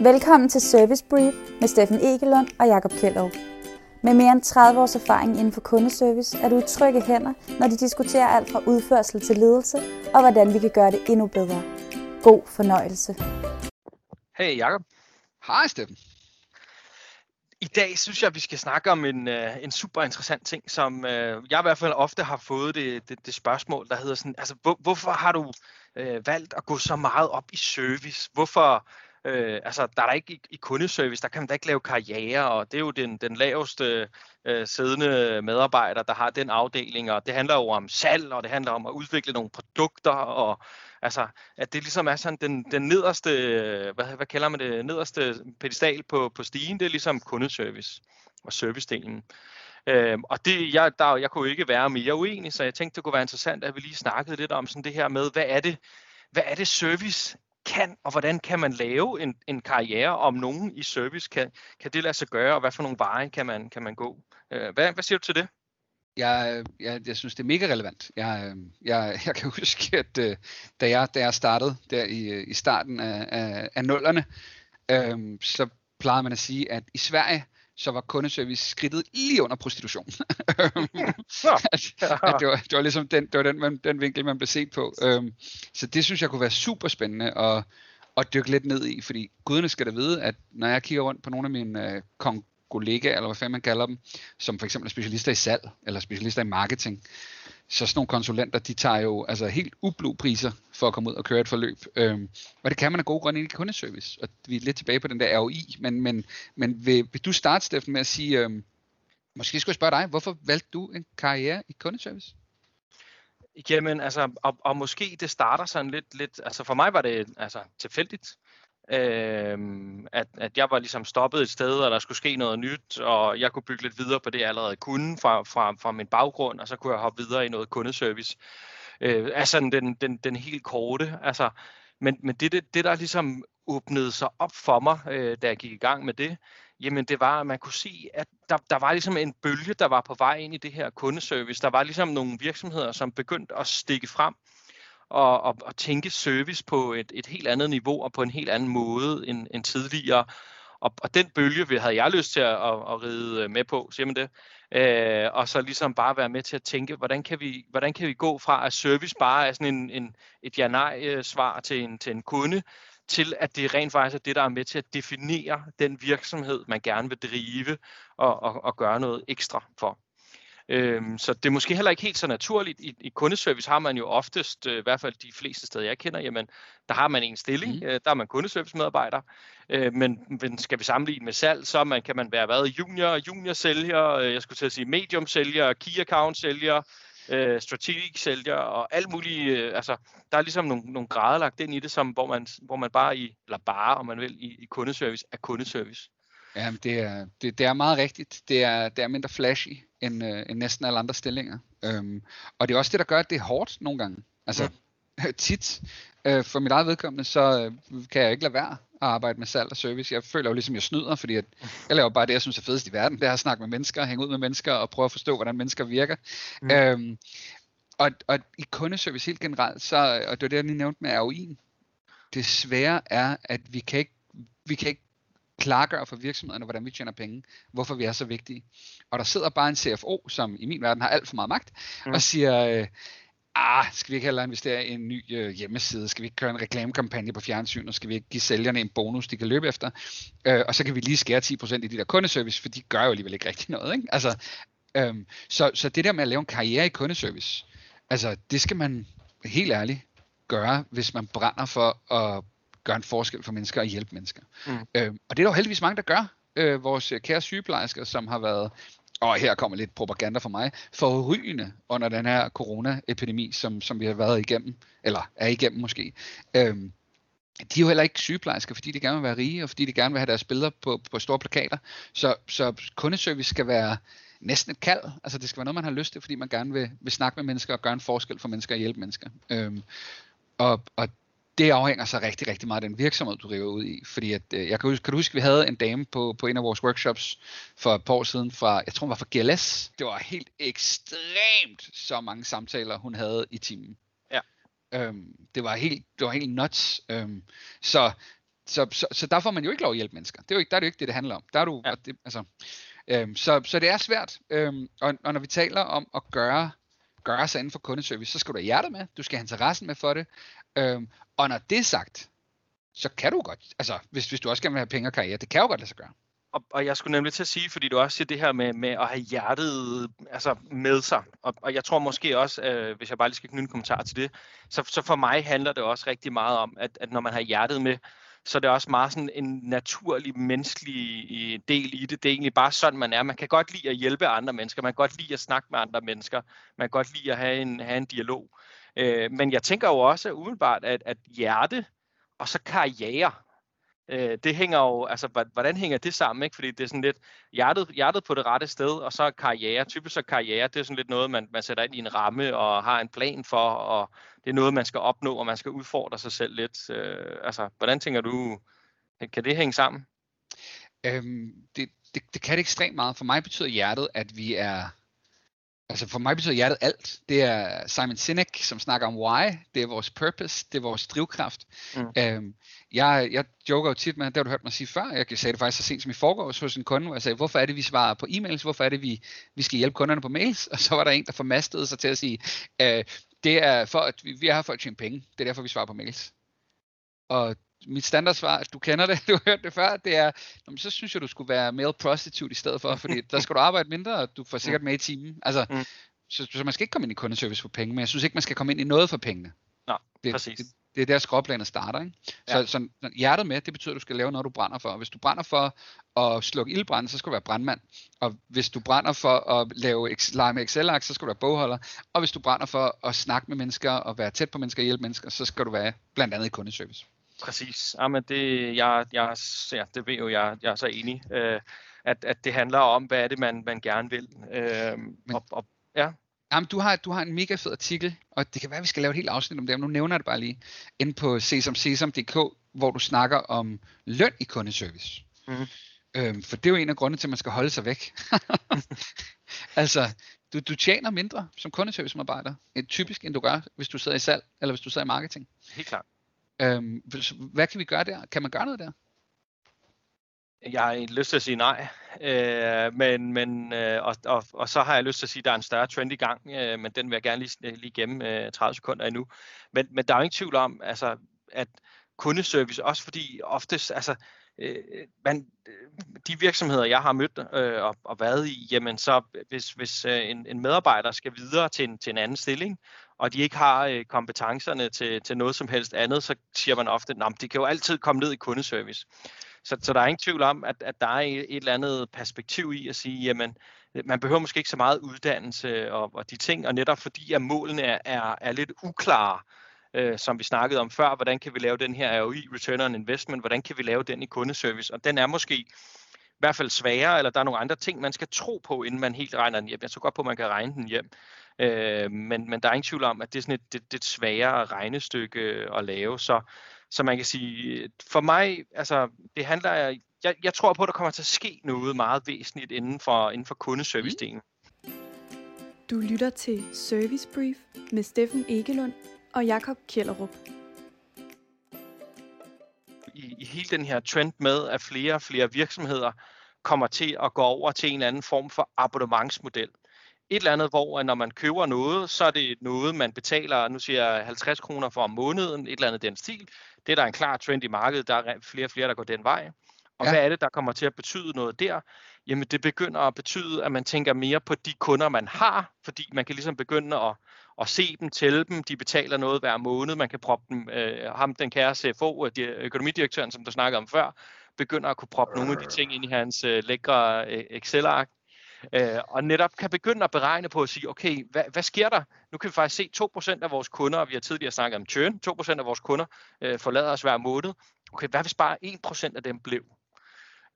Velkommen til Service Brief med Steffen Egelund og Jakob Kjellov. Med mere end 30 års erfaring inden for kundeservice er du i trygge hænder, når de diskuterer alt fra udførsel til ledelse og hvordan vi kan gøre det endnu bedre. God fornøjelse. Hey Jakob. Hej Steffen. I dag synes jeg, at vi skal snakke om en, øh, en super interessant ting, som øh, jeg i hvert fald ofte har fået det, det, det spørgsmål, der hedder sådan, altså hvor, hvorfor har du øh, valgt at gå så meget op i service? Hvorfor, Øh, altså, der er der ikke i, i kundeservice, der kan man da ikke lave karriere, og det er jo den, den laveste øh, siddende medarbejder, der har den afdeling, og det handler jo om salg, og det handler om at udvikle nogle produkter, og altså, at det ligesom er sådan den, den nederste, hvad, hvad kalder man det, nederste pedestal på, på stigen, det er ligesom kundeservice og servicedelen. Øh, og det, jeg, der, jeg kunne ikke være mere uenig, så jeg tænkte, det kunne være interessant, at vi lige snakkede lidt om sådan det her med, hvad er det, hvad er det service kan, og hvordan kan man lave en, en karriere, om nogen i service kan, kan det lade sig gøre, og hvad for nogle veje kan man, kan man gå? Øh, hvad, hvad siger du til det? Jeg, jeg, jeg synes, det er mega relevant. Jeg, øh, jeg, jeg kan huske, at øh, da jeg, da jeg startede der i, øh, i starten af, af, af nullerne, øh, så plejede man at sige, at i Sverige, så var kundeservice skridtet lige under prostitution. at, at det, var, det var ligesom den, det var den, man, den vinkel, man blev set på. Um, så det synes jeg kunne være super spændende at, at dykke lidt ned i, fordi guderne skal da vide, at når jeg kigger rundt på nogle af mine uh, kollegaer, eller hvad fanden man kalder dem, som for eksempel er specialister i salg, eller specialister i marketing, så sådan nogle konsulenter, de tager jo altså helt ublu priser for at komme ud og køre et forløb. Øhm, og det kan man af gode grunde i kundeservice. Og vi er lidt tilbage på den der ROI. Men, men, men vil, vil du starte, Steffen, med at sige, øhm, måske skulle jeg spørge dig, hvorfor valgte du en karriere i kundeservice? Jamen, altså, og, og måske det starter sådan lidt, lidt, altså for mig var det altså tilfældigt øh, at, at jeg var ligesom stoppet et sted, og der skulle ske noget nyt, og jeg kunne bygge lidt videre på det, jeg allerede kunne fra, fra, fra min baggrund, og så kunne jeg hoppe videre i noget kundeservice. Øh, altså den, den, den helt korte. Altså, men men det, det, det, der ligesom åbnede sig op for mig, øh, da jeg gik i gang med det, jamen det var, at man kunne se, at der, der var ligesom en bølge, der var på vej ind i det her kundeservice. Der var ligesom nogle virksomheder, som begyndte at stikke frem, og, og, og tænke service på et, et helt andet niveau og på en helt anden måde end, end tidligere. Og, og den bølge havde jeg lyst til at, at, at ride øh, med på, siger man det. Øh, og så ligesom bare være med til at tænke, hvordan kan vi, hvordan kan vi gå fra, at service bare er sådan en, en, et ja-nej-svar til en, til en kunde, til at det rent faktisk er det, der er med til at definere den virksomhed, man gerne vil drive og, og, og gøre noget ekstra for. Øhm, så det er måske heller ikke helt så naturligt. I, i kundeservice har man jo oftest, øh, i hvert fald de fleste steder, jeg kender, jamen, der har man en stilling, mm. øh, der er man kundeservice-medarbejder. Øh, men, men skal vi sammenligne med salg, så man, kan man være hvad, junior, junior sælger, øh, jeg skulle til at sige medium sælger, key account sælger, øh, strategic sælger og alt muligt. Øh, altså, der er ligesom nogle, nogle grader lagt ind i det, som, hvor, man, hvor man bare i, eller bare, om man vil, i, i kundeservice er kundeservice. Ja, det er, det, det er meget rigtigt. Det er, det er mindre flashy end, øh, end næsten alle andre stillinger. Øhm, og det er også det, der gør, at det er hårdt nogle gange. Altså ja. tit, øh, for mit eget vedkommende, så øh, kan jeg ikke lade være at arbejde med salg og service. Jeg føler jo ligesom, jeg snyder, fordi at jeg laver bare det, jeg synes er fedest i verden. Det er at snakke med mennesker, hænge ud med mennesker og prøve at forstå, hvordan mennesker virker. Mm. Øhm, og, og i kundeservice helt generelt, så, og det var det, jeg lige nævnte med ROI'en, det svære er, at vi kan ikke, vi kan ikke klargøre for virksomhederne, hvordan vi tjener penge, hvorfor vi er så vigtige. Og der sidder bare en CFO, som i min verden har alt for meget magt, mm. og siger, øh, ah, skal vi ikke heller investere i en ny øh, hjemmeside, skal vi ikke køre en reklamekampagne på fjernsynet, skal vi ikke give sælgerne en bonus, de kan løbe efter, øh, og så kan vi lige skære 10% i de der kundeservice, for de gør jo alligevel ikke rigtig noget. Ikke? Altså, øh, så, så det der med at lave en karriere i kundeservice, altså det skal man helt ærligt gøre, hvis man brænder for at gøre en forskel for mennesker og hjælpe mennesker. Mm. Øh, og det er der jo heldigvis mange, der gør. Øh, vores kære sygeplejersker, som har været og her kommer lidt propaganda for mig, forrygende under den her coronaepidemi, som, som vi har været igennem, eller er igennem måske. Øhm, de er jo heller ikke sygeplejersker, fordi de gerne vil være rige, og fordi de gerne vil have deres billeder på, på store plakater. Så, så kundeservice skal være næsten et kald. Altså det skal være noget, man har lyst til, fordi man gerne vil, vil snakke med mennesker og gøre en forskel for mennesker og hjælpe mennesker. Øhm, og, og det afhænger så rigtig, rigtig meget af den virksomhed, du driver ud i. Fordi at, øh, jeg kan, huske, kan du huske, at vi havde en dame på, på en af vores workshops for et par år siden fra, jeg tror hun var fra GLS. Det var helt ekstremt så mange samtaler, hun havde i timen. Ja. Øhm, det var helt, det var helt nuts. Øhm, så så, så, så der får man jo ikke lov at hjælpe mennesker. Det er jo ikke, der er det jo ikke det, det handler om. Der er du, ja. det, altså, øhm, så, så det er svært. Øhm, og, og når vi taler om at gøre, gøre sig inden for kundeservice, så skal du have hjertet med, du skal have interessen med for det. Øhm, og når det er sagt, så kan du godt, altså hvis, hvis du også gerne vil have penge og karriere, det kan jo godt lade sig gøre. Og, og jeg skulle nemlig til at sige, fordi du også siger det her med, med at have hjertet altså med sig, og, og jeg tror måske også, øh, hvis jeg bare lige skal knytte en kommentar til det, så, så for mig handler det også rigtig meget om, at, at når man har hjertet med, så det er også meget sådan en naturlig menneskelig del i det. Det er egentlig bare sådan, man er. Man kan godt lide at hjælpe andre mennesker. Man kan godt lide at snakke med andre mennesker. Man kan godt lide at have en, have en dialog. Øh, men jeg tænker jo også umiddelbart, at, at hjerte og så karriere, øh, det hænger jo, altså hvordan hænger det sammen, ikke? Fordi det er sådan lidt hjertet, hjertet på det rette sted, og så karriere. Typisk så karriere, det er sådan lidt noget, man, man sætter ind i en ramme og har en plan for, og det er noget, man skal opnå, og man skal udfordre sig selv lidt. Øh, altså, hvordan tænker du, kan det hænge sammen? Øhm, det, det, det kan det ekstremt meget. For mig betyder hjertet, at vi er Altså for mig betyder hjertet alt. Det er Simon Sinek, som snakker om why. Det er vores purpose. Det er vores drivkraft. Mm. Øhm, jeg, jeg joker jo tit med, det har du hørt mig sige før, jeg sagde det faktisk så sent som i forgårs hos en kunde, hvor jeg sagde, hvorfor er det, vi svarer på e-mails? Hvorfor er det, vi, vi skal hjælpe kunderne på mails? Og så var der en, der formastede sig til at sige, øh, det er for, at vi, vi er her for at tjene penge. Det er derfor, vi svarer på mails. Og mit standardsvar, du kender det, du har hørt det før, det er, så synes jeg, du skulle være male prostitute i stedet for, fordi der skal du arbejde mindre, og du får sikkert med i timen. Altså, mm. så, så man skal ikke komme ind i kundeservice for penge, men jeg synes ikke, man skal komme ind i noget for pengene. Nå, det, præcis. Det, det er der skråplanet starter. Ikke? Så, ja. så, så hjertet med, det betyder, at du skal lave noget, du brænder for. Hvis du brænder for at slukke ildbrand, så skal du være brandmand. Og hvis du brænder for at lave lege med Excel-ark, så skal du være bogholder. Og hvis du brænder for at snakke med mennesker og være tæt på mennesker og hjælpe mennesker, så skal du være blandt andet i kundeservice. Præcis. Jamen det, jeg, jeg, ja, det ved jo, jeg, jeg er så enig, øh, at, at det handler om, hvad er det, man, man gerne vil. Øh, Men, og, og, ja. Jamen, du har, du har en mega fed artikel, og det kan være, at vi skal lave et helt afsnit om det, men nu nævner jeg det bare lige, inde på sesamsesam.dk, hvor du snakker om løn i kundeservice. Mm-hmm. Øhm, for det er jo en af grundene til, at man skal holde sig væk. altså, du, du tjener mindre som kundeservice-medarbejder, typisk end du gør, hvis du sidder i salg, eller hvis du sidder i marketing. Helt klart. Øhm, hvad kan vi gøre der? Kan man gøre noget der? Jeg har lyst til at sige nej, øh, men, men øh, og, og, og så har jeg lyst til at sige, at der er en større trend i gang, øh, men den vil jeg gerne lige, øh, lige gemme øh, 30 sekunder endnu. Men, men der er jo ingen tvivl om, altså, at kundeservice, også fordi oftest, altså, øh, man, øh, de virksomheder, jeg har mødt øh, og, og været i, jamen så hvis, hvis øh, en, en medarbejder skal videre til en, til en anden stilling, og de ikke har øh, kompetencerne til, til noget som helst andet, så siger man ofte, at det kan jo altid komme ned i kundeservice. Så, så der er ingen tvivl om, at, at der er et eller andet perspektiv i at sige, jamen, øh, man behøver måske ikke så meget uddannelse og, og de ting, og netop fordi, at målene er, er, er lidt uklare, øh, som vi snakkede om før, hvordan kan vi lave den her ROI, Return on Investment, hvordan kan vi lave den i kundeservice, og den er måske i hvert fald sværere, eller der er nogle andre ting, man skal tro på, inden man helt regner den hjem. Jeg tror godt på, at man kan regne den hjem. Øh, men, men der er ingen tvivl om, at det er sådan et, det, det er et sværere regnestykke at lave. Så, så man kan sige, for mig, altså, det handler, jeg, jeg tror på, at der kommer til at ske noget meget væsentligt inden for, inden for kundeservice-delen. Du lytter til Service Brief med Steffen Egelund og Jakob Kjellerup. I, I hele den her trend med, at flere og flere virksomheder kommer til at gå over til en eller anden form for abonnementsmodel et eller andet, hvor når man køber noget, så er det noget, man betaler, nu siger jeg 50 kroner for om måneden, et eller andet den stil. Det er der en klar trend i markedet, der er flere og flere, der går den vej. Og ja. hvad er det, der kommer til at betyde noget der? Jamen det begynder at betyde, at man tænker mere på de kunder, man har, fordi man kan ligesom begynde at, at se dem, tælle dem, de betaler noget hver måned, man kan proppe dem, øh, ham den kære CFO, økonomidirektøren, som du snakkede om før, begynder at kunne proppe nogle af de ting ind i hans øh, lækre øh, Excel-ark, øh, og netop kan begynde at beregne på at sige, okay, hvad, hvad sker der? Nu kan vi faktisk se 2% af vores kunder, og vi har tidligere snakket om churn, 2% af vores kunder øh, forlader os hver måned. Okay, hvad hvis bare 1% af dem blev?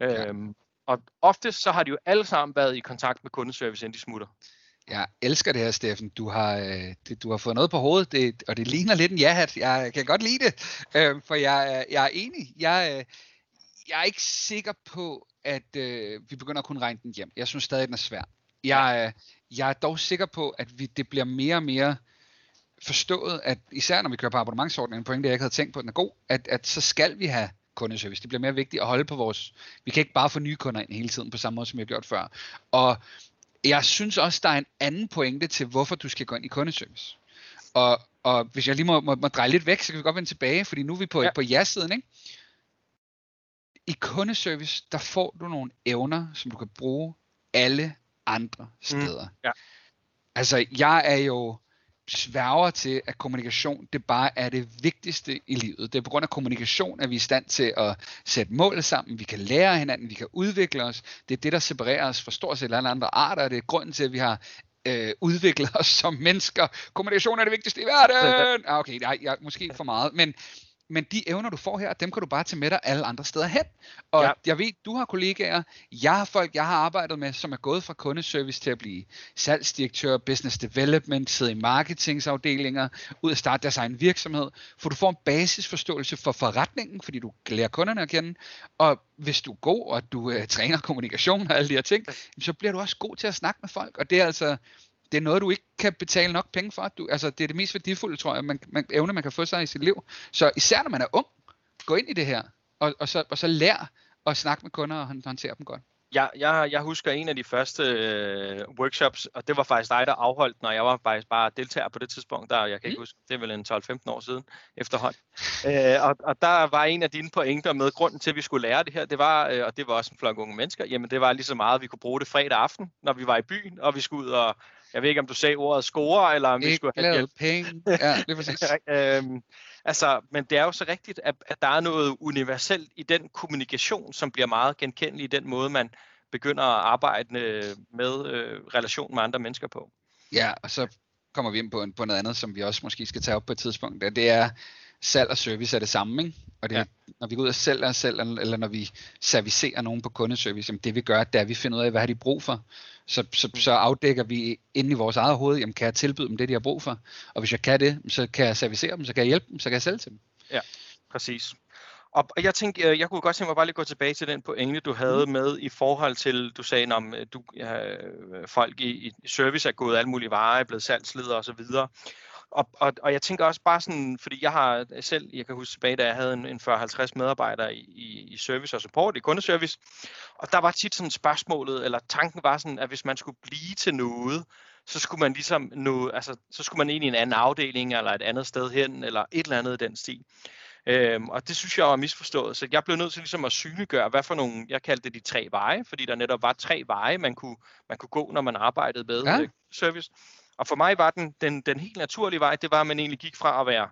Ja. Øhm, og oftest så har de jo alle sammen været i kontakt med kundeservice, inden de smutter. Jeg elsker det her, Steffen. Du har, øh, det, du har fået noget på hovedet, det, og det ligner lidt en ja-hat. Jeg kan godt lide det, øh, for jeg, jeg er enig. Jeg, øh, jeg er ikke sikker på, at øh, vi begynder at kunne regne den hjem. Jeg synes stadig, den er svær. Jeg, øh, jeg er dog sikker på, at vi, det bliver mere og mere forstået, at især når vi kører på abonnementsordningen, en pointe, jeg ikke havde tænkt på, at den er god, at, at så skal vi have kundeservice. Det bliver mere vigtigt at holde på vores... Vi kan ikke bare få nye kunder ind hele tiden på samme måde, som vi har gjort før. Og jeg synes også, der er en anden pointe til, hvorfor du skal gå ind i kundeservice. Og, og hvis jeg lige må, må, må dreje lidt væk, så kan vi godt vende tilbage, fordi nu er vi på, ja. på ja-siden, ikke? I kundeservice, der får du nogle evner, som du kan bruge alle andre steder. Mm. Ja. Altså, jeg er jo sværger til, at kommunikation, det bare er det vigtigste i livet. Det er på grund af kommunikation, at vi er i stand til at sætte mål sammen, vi kan lære hinanden, vi kan udvikle os. Det er det, der separerer os fra stort set alle andre arter, det er grunden til, at vi har øh, udviklet os som mennesker. Kommunikation er det vigtigste i verden! Ah, okay, jeg, jeg, måske for meget, men men de evner, du får her, dem kan du bare tage med dig alle andre steder hen. Og ja. jeg ved, du har kollegaer, jeg har folk, jeg har arbejdet med, som er gået fra kundeservice til at blive salgsdirektør, business development, sidde i marketingsafdelinger, ud at starte deres egen virksomhed, for du får en basisforståelse for forretningen, fordi du lærer kunderne at kende, og hvis du er god, og du uh, træner kommunikation og alle de her ting, så bliver du også god til at snakke med folk, og det er altså, det er noget, du ikke kan betale nok penge for. Du, altså, det er det mest værdifulde, tror jeg, man, man, evne, man kan få sig i sit liv. Så især når man er ung, gå ind i det her, og, og, så, og så lær at snakke med kunder og håndtere dem godt. Jeg, jeg, jeg husker en af de første øh, workshops, og det var faktisk dig, der afholdt, når jeg var faktisk bare deltager på det tidspunkt, der, jeg kan ikke mm. huske, det er vel en 12-15 år siden efterhånden. øh, og, og der var en af dine pointer med grunden til, at vi skulle lære det her, det var, øh, og det var også en flok unge mennesker, jamen det var lige så meget, at vi kunne bruge det fredag aften, når vi var i byen, og vi skulle ud og jeg ved ikke, om du sagde ordet score, eller om vi skulle have hjælp. penge. Ja, det er præcis. øhm, altså, men det er jo så rigtigt, at, at der er noget universelt i den kommunikation, som bliver meget genkendelig i den måde, man begynder at arbejde med øh, relation med andre mennesker på. Ja, og så kommer vi ind på, på noget andet, som vi også måske skal tage op på et tidspunkt. Det er, salg og service er det samme, ikke? Og det, ja. når vi går ud og sælger os selv, eller når vi servicerer nogen på kundeservice, jamen det vi gør, det er, at vi finder ud af, hvad har de brug for. Så, så, mm. så afdækker vi inde i vores eget hoved, jamen kan jeg tilbyde dem det, de har brug for? Og hvis jeg kan det, så kan jeg servicere dem, så kan jeg hjælpe dem, så kan jeg sælge til dem. Ja, præcis. Og jeg tænkte, øh, jeg kunne godt tænke mig bare lige gå tilbage til den pointe, du havde mm. med i forhold til, du sagde, om du, ja, folk i, i service er gået alle mulige varer, er blevet salgsledere osv. Og, og, og jeg tænker også bare sådan, fordi jeg har selv, jeg kan huske tilbage, da jeg havde en, en 40-50 medarbejdere i, i, i service og support, i kundeservice, og der var tit sådan spørgsmålet, eller tanken var sådan, at hvis man skulle blive til noget, så skulle man ligesom nå, altså, så skulle man ind i en anden afdeling, eller et andet sted hen, eller et eller andet i den stil. Øhm, og det synes jeg var misforstået, så jeg blev nødt til ligesom at synliggøre, hvad for nogle, jeg kaldte det de tre veje, fordi der netop var tre veje, man kunne, man kunne gå, når man arbejdede med ja. Øh, service. Og for mig var den, den, den helt naturlige vej, det var, at man egentlig gik fra at være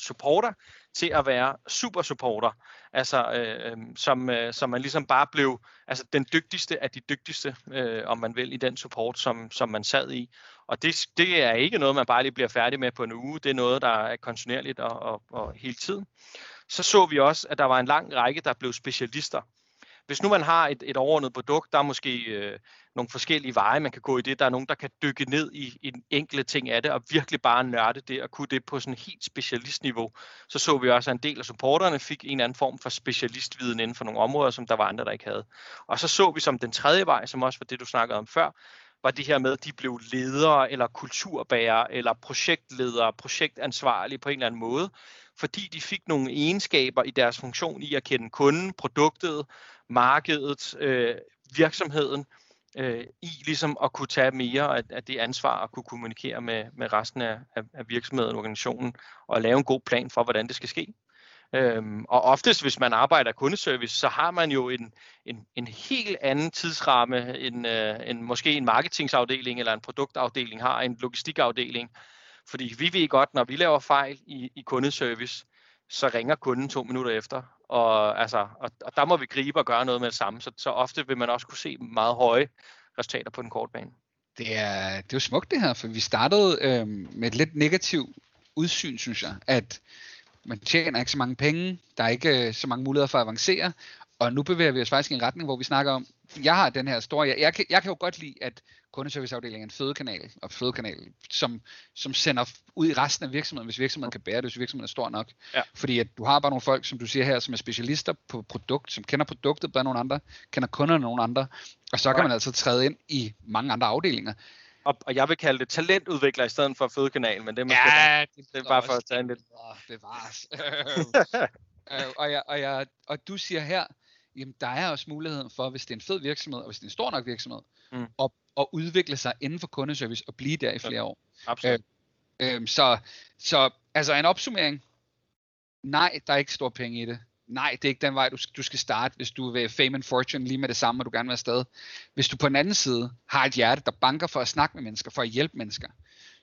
supporter til at være super supporter, altså øh, øh, som, øh, som man ligesom bare blev altså den dygtigste af de dygtigste, øh, om man vil, i den support, som, som man sad i. Og det, det er ikke noget, man bare lige bliver færdig med på en uge, det er noget, der er kontinuerligt og, og, og hele tiden. Så så vi også, at der var en lang række, der blev specialister. Hvis nu man har et, et overordnet produkt, der er måske øh, nogle forskellige veje, man kan gå i det. Der er nogen, der kan dykke ned i, i en enkelte ting af det, og virkelig bare nørde det, og kunne det på sådan helt specialistniveau. Så så vi også, at en del af supporterne fik en eller anden form for specialistviden inden for nogle områder, som der var andre, der ikke havde. Og så så vi som den tredje vej, som også var det, du snakkede om før, var det her med, at de blev ledere, eller kulturbærere, eller projektledere, projektansvarlige på en eller anden måde, fordi de fik nogle egenskaber i deres funktion i at kende kunden, produktet, markedet, øh, virksomheden, øh, i ligesom at kunne tage mere af, af det ansvar og kunne kommunikere med, med resten af, af, af virksomheden og organisationen og lave en god plan for, hvordan det skal ske. Øhm, og oftest, hvis man arbejder kundeservice, så har man jo en, en, en helt anden tidsramme, end, øh, end måske en marketingsafdeling eller en produktafdeling har, en logistikafdeling. Fordi vi ved godt, når vi laver fejl i, i kundeservice, så ringer kunden to minutter efter. Og, altså, og, og der må vi gribe og gøre noget med det samme. Så, så ofte vil man også kunne se meget høje resultater på den korte bane. Det er, det er jo smukt det her, for vi startede øh, med et lidt negativt udsyn, synes jeg, at man tjener ikke så mange penge, der er ikke øh, så mange muligheder for at avancere, og nu bevæger vi os faktisk i en retning, hvor vi snakker om, jeg har den her store, jeg, jeg, kan, jeg kan jo godt lide, at kundeserviceafdelingen er en fødekanal, og fødekanal, som, som sender ud i resten af virksomheden, hvis virksomheden kan bære det, hvis virksomheden er stor nok. Ja. Fordi at du har bare nogle folk, som du siger her, som er specialister på produkt, som kender produktet bedre nogle andre, kender kunderne nogle andre, og så kan man altså træde ind i mange andre afdelinger. Og, og jeg vil kalde det talentudvikler i stedet for fødekanal, men det er måske ja, det, det er bare for at tage en lidt... Det var øh, og, jeg, og, jeg, og du siger her, jamen der er også muligheden for, hvis det er en fed virksomhed, og hvis det er en stor nok virksomhed, Mm. at, at udvikle sig inden for kundeservice og blive der i flere år. Absolut. Øhm, så, så altså en opsummering. Nej, der er ikke store penge i det. Nej, det er ikke den vej, du, du skal starte, hvis du vil fame and fortune lige med det samme, og du gerne vil afsted. Hvis du på den anden side har et hjerte, der banker for at snakke med mennesker, for at hjælpe mennesker,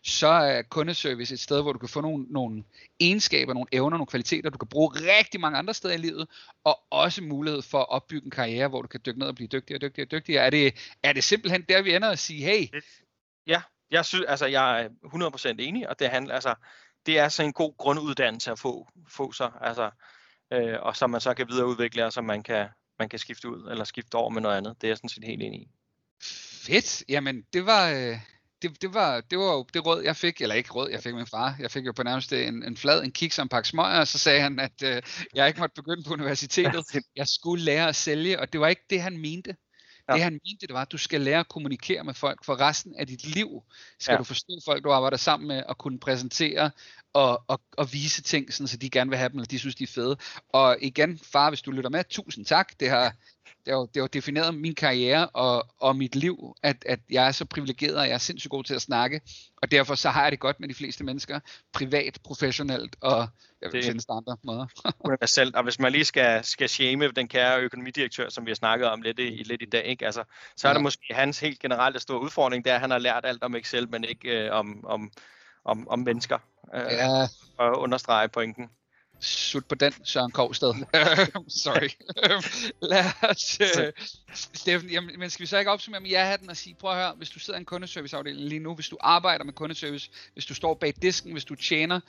så er kundeservice et sted, hvor du kan få nogle, nogle egenskaber, nogle evner, nogle kvaliteter, du kan bruge rigtig mange andre steder i livet, og også mulighed for at opbygge en karriere, hvor du kan dykke ned og blive dygtigere og dygtigere og dygtigere. Er det, er det simpelthen der, vi ender at sige, hey, Ja, jeg synes, altså jeg er 100% enig, og det handler, altså, det er så en god grunduddannelse at få, få sig, altså, øh, og så man så kan videreudvikle, og så man kan, man kan skifte ud, eller skifte over med noget andet. Det er jeg sådan set helt enig i. Fedt. Jamen, det var, øh, det, det var, det var jo det råd, jeg fik, eller ikke råd, jeg fik min far. Jeg fik jo på nærmest en, en flad, en kiks og en pakke smøger, og så sagde han, at øh, jeg ikke måtte begynde på universitetet. Jeg skulle lære at sælge, og det var ikke det, han mente. Ja. Det han mente, det var, at du skal lære at kommunikere med folk for resten af dit liv. Skal Ja. du forstå folk, du arbejder sammen med, og kunne præsentere og, og, og vise ting, sådan, så de gerne vil have dem, eller de synes, de er fede. Og igen, far, hvis du lytter med, tusind tak. Det har, det har, jo- det har defineret min karriere og, og mit liv, at, at jeg er så privilegeret, og jeg er sindssygt god til at snakke. Og derfor så har jeg det godt med de fleste mennesker, privat, professionelt, og jeg findes der andre måder. universelt. Og hvis man lige skal, skal shame den kære økonomidirektør, som vi har snakket om lidt i, lidt i dag, ikke? Altså, så er Ja. det måske hans helt generelle store udfordring, det er, at han har lært alt om Excel, men ikke øh, om, om, om, om mennesker. Øh. Ja, For at understrege pointen. Sut på den, Søren Kovsted. Sorry. Lad os... Øh, Steffen, jamen, men skal vi så ikke opsummere med ja-hatten og sige, prøv at høre, hvis du sidder i en kundeserviceafdeling lige nu, hvis du arbejder med kundeservice, hvis du står bag disken, hvis du tjener,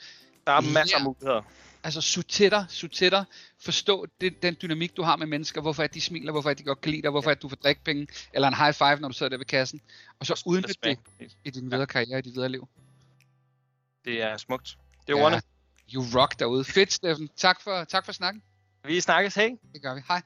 Der er masser af Ja. muligheder. altså sut til dig, sut til dig, forstå det, den dynamik, du har med mennesker, hvorfor at de smiler, hvorfor at de godt kan lide dig, hvorfor at du får drikkepenge, eller en high five, når du sidder der ved kassen, og så udnyt det i din videre karriere, i dit videre liv. Det er smukt. Det er Ja. You rock derude. Fedt, Steffen. Tak for, tak for snakken. Vi snakkes, hey! Det gør vi. Hej.